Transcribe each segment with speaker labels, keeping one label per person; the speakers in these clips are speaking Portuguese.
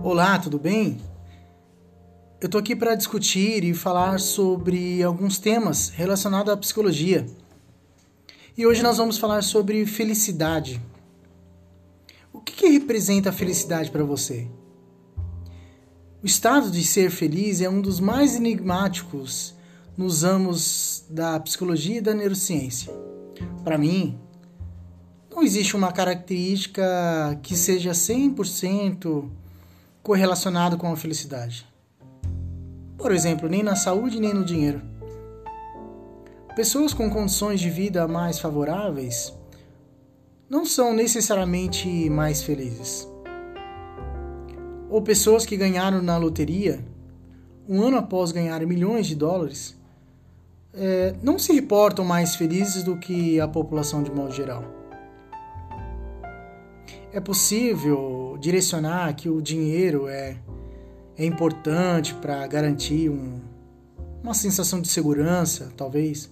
Speaker 1: Olá, tudo bem? Eu estou aqui para discutir e falar sobre alguns temas relacionados à psicologia. E hoje nós vamos falar sobre felicidade. O que, que representa a felicidade para você? O estado de ser feliz é um dos mais enigmáticos nos ramos da psicologia e da neurociência. Para mim, não existe uma característica que seja 100% correlacionada com a felicidade. Por exemplo, nem na saúde nem no dinheiro. Pessoas com condições de vida mais favoráveis não são necessariamente mais felizes. Ou pessoas que ganharam na loteria, um ano após ganhar milhões de dólares, é, não se reportam mais felizes do que a população de modo geral. É possível direcionar que o dinheiro é, é importante para garantir um, uma sensação de segurança, talvez,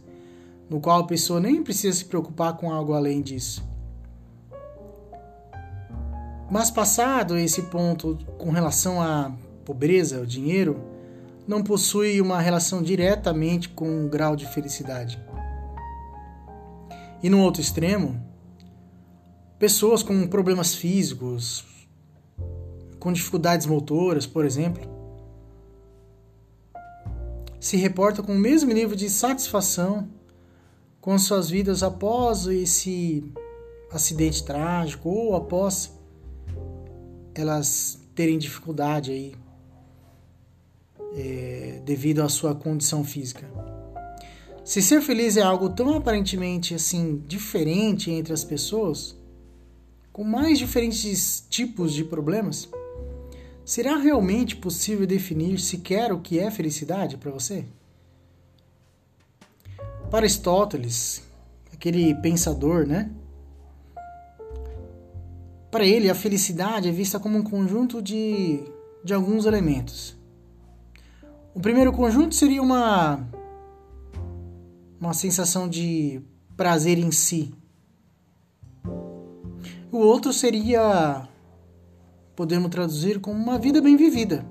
Speaker 1: no qual a pessoa nem precisa se preocupar com algo além disso. Mas passado esse ponto com relação à pobreza, o dinheiro, não possui uma relação diretamente com o grau de felicidade. E no outro extremo, pessoas com problemas físicos, com dificuldades motoras, por exemplo, se reportam com o mesmo nível de satisfação com suas vidas após esse acidente trágico ou após elas terem dificuldade aí é, devido à sua condição física. Se ser feliz é algo tão aparentemente assim diferente entre as pessoas, com mais diferentes tipos de problemas, será realmente possível definir sequer o que é felicidade para você? Para Aristóteles, aquele pensador, né? Para ele, a felicidade é vista como um conjunto de, de alguns elementos. O primeiro conjunto seria uma, uma sensação de prazer em si, o outro seria, podemos traduzir como uma vida bem vivida.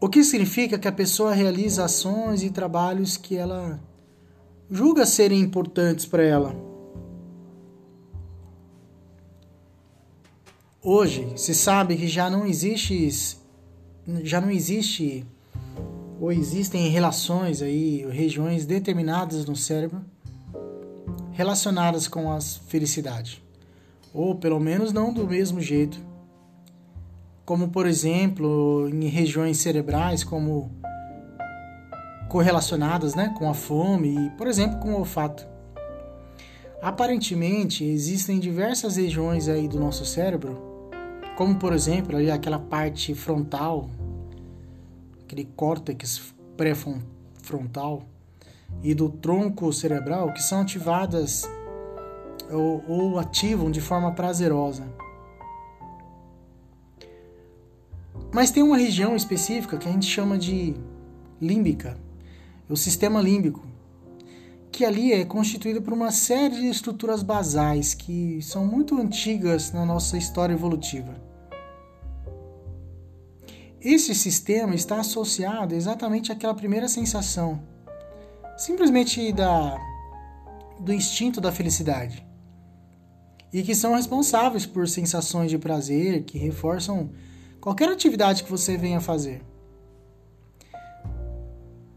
Speaker 1: O que significa que a pessoa realiza ações e trabalhos que ela julga serem importantes para ela. Hoje se sabe que já não existe já não existe ou existem relações aí, regiões determinadas no cérebro relacionadas com a felicidade, ou pelo menos não do mesmo jeito. Como, por exemplo, em regiões cerebrais como correlacionadas né, com a fome e, por exemplo, com o olfato. Aparentemente, existem diversas regiões aí do nosso cérebro, como por exemplo ali aquela parte frontal, aquele córtex pré-frontal, e do tronco cerebral que são ativadas ou, ou ativam de forma prazerosa. Mas tem uma região específica que a gente chama de límbica, o sistema límbico, que ali é constituído por uma série de estruturas basais que são muito antigas na nossa história evolutiva. Esse sistema está associado exatamente àquela primeira sensação simplesmente da do instinto da felicidade e que são responsáveis por sensações de prazer que reforçam qualquer atividade que você venha fazer.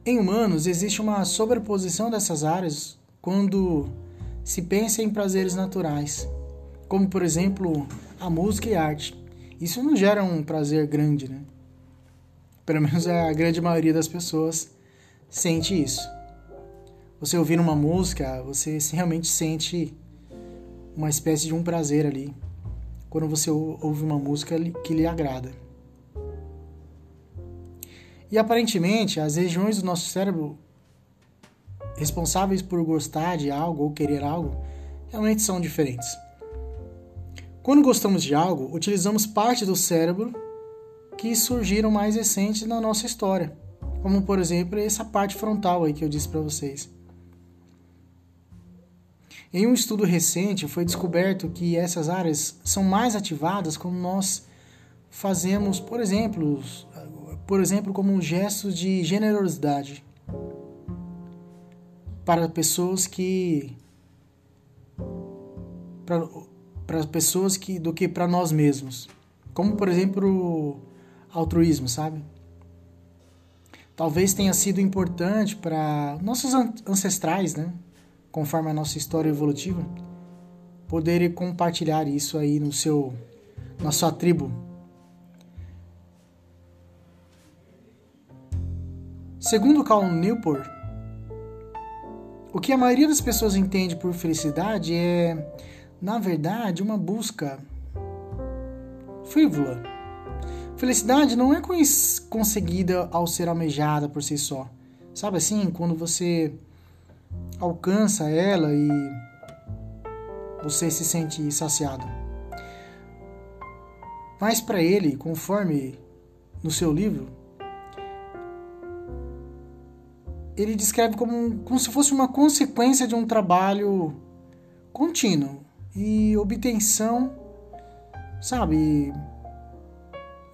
Speaker 1: Em humanos existe uma sobreposição dessas áreas quando se pensa em prazeres naturais, como por exemplo a música e a arte. Isso não gera um prazer grande, né? Pelo menos a grande maioria das pessoas sente isso você ouvir uma música, você realmente sente uma espécie de um prazer ali quando você ouve uma música que lhe agrada. E aparentemente, as regiões do nosso cérebro responsáveis por gostar de algo ou querer algo realmente são diferentes. Quando gostamos de algo, utilizamos parte do cérebro que surgiram mais recentes na nossa história, como por exemplo essa parte frontal aí que eu disse para vocês. Em um estudo recente, foi descoberto que essas áreas são mais ativadas quando nós fazemos, por exemplo, por exemplo, como gestos de generosidade para pessoas que para pessoas que do que para nós mesmos. Como por exemplo, altruísmo, sabe? Talvez tenha sido importante para nossos ancestrais, né? Conforme a nossa história evolutiva, poderem compartilhar isso aí no seu na sua tribo. Segundo Cal Newport, o que a maioria das pessoas entende por felicidade é, na verdade, uma busca frívola. Felicidade não é conseguida ao ser almejada por si só. Sabe assim, quando você alcança ela e você se sente saciado. Mas para ele, conforme no seu livro, ele descreve como, como se fosse uma consequência de um trabalho contínuo e obtenção, sabe?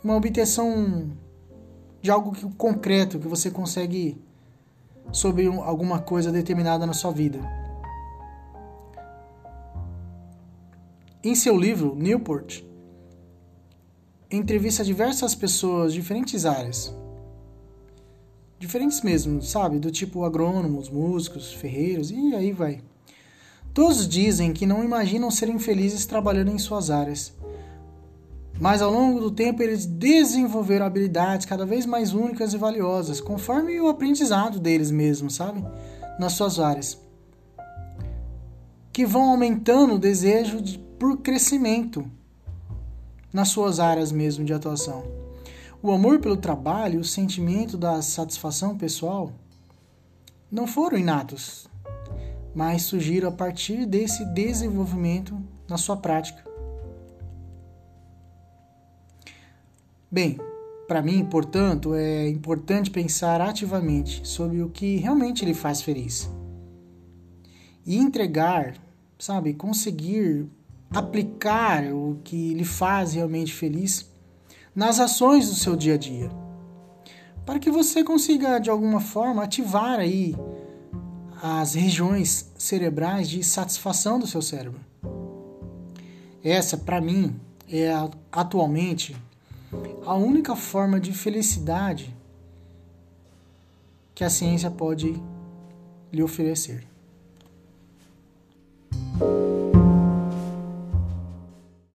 Speaker 1: Uma obtenção de algo que, concreto que você consegue sobre alguma coisa determinada na sua vida. Em seu livro, Newport entrevista diversas pessoas de diferentes áreas diferentes mesmo, sabe? Do tipo agrônomos, músicos, ferreiros e aí vai. Todos dizem que não imaginam serem felizes trabalhando em suas áreas. Mas ao longo do tempo eles desenvolveram habilidades cada vez mais únicas e valiosas, conforme o aprendizado deles mesmos, sabe? Nas suas áreas. Que vão aumentando o desejo de, por crescimento nas suas áreas mesmo de atuação. O amor pelo trabalho, o sentimento da satisfação pessoal não foram inatos, mas surgiram a partir desse desenvolvimento na sua prática. Bem, para mim, portanto, é importante pensar ativamente sobre o que realmente lhe faz feliz. E entregar, sabe, conseguir aplicar o que lhe faz realmente feliz nas ações do seu dia a dia, para que você consiga de alguma forma ativar aí as regiões cerebrais de satisfação do seu cérebro. Essa, para mim, é atualmente a única forma de felicidade que a ciência pode lhe oferecer.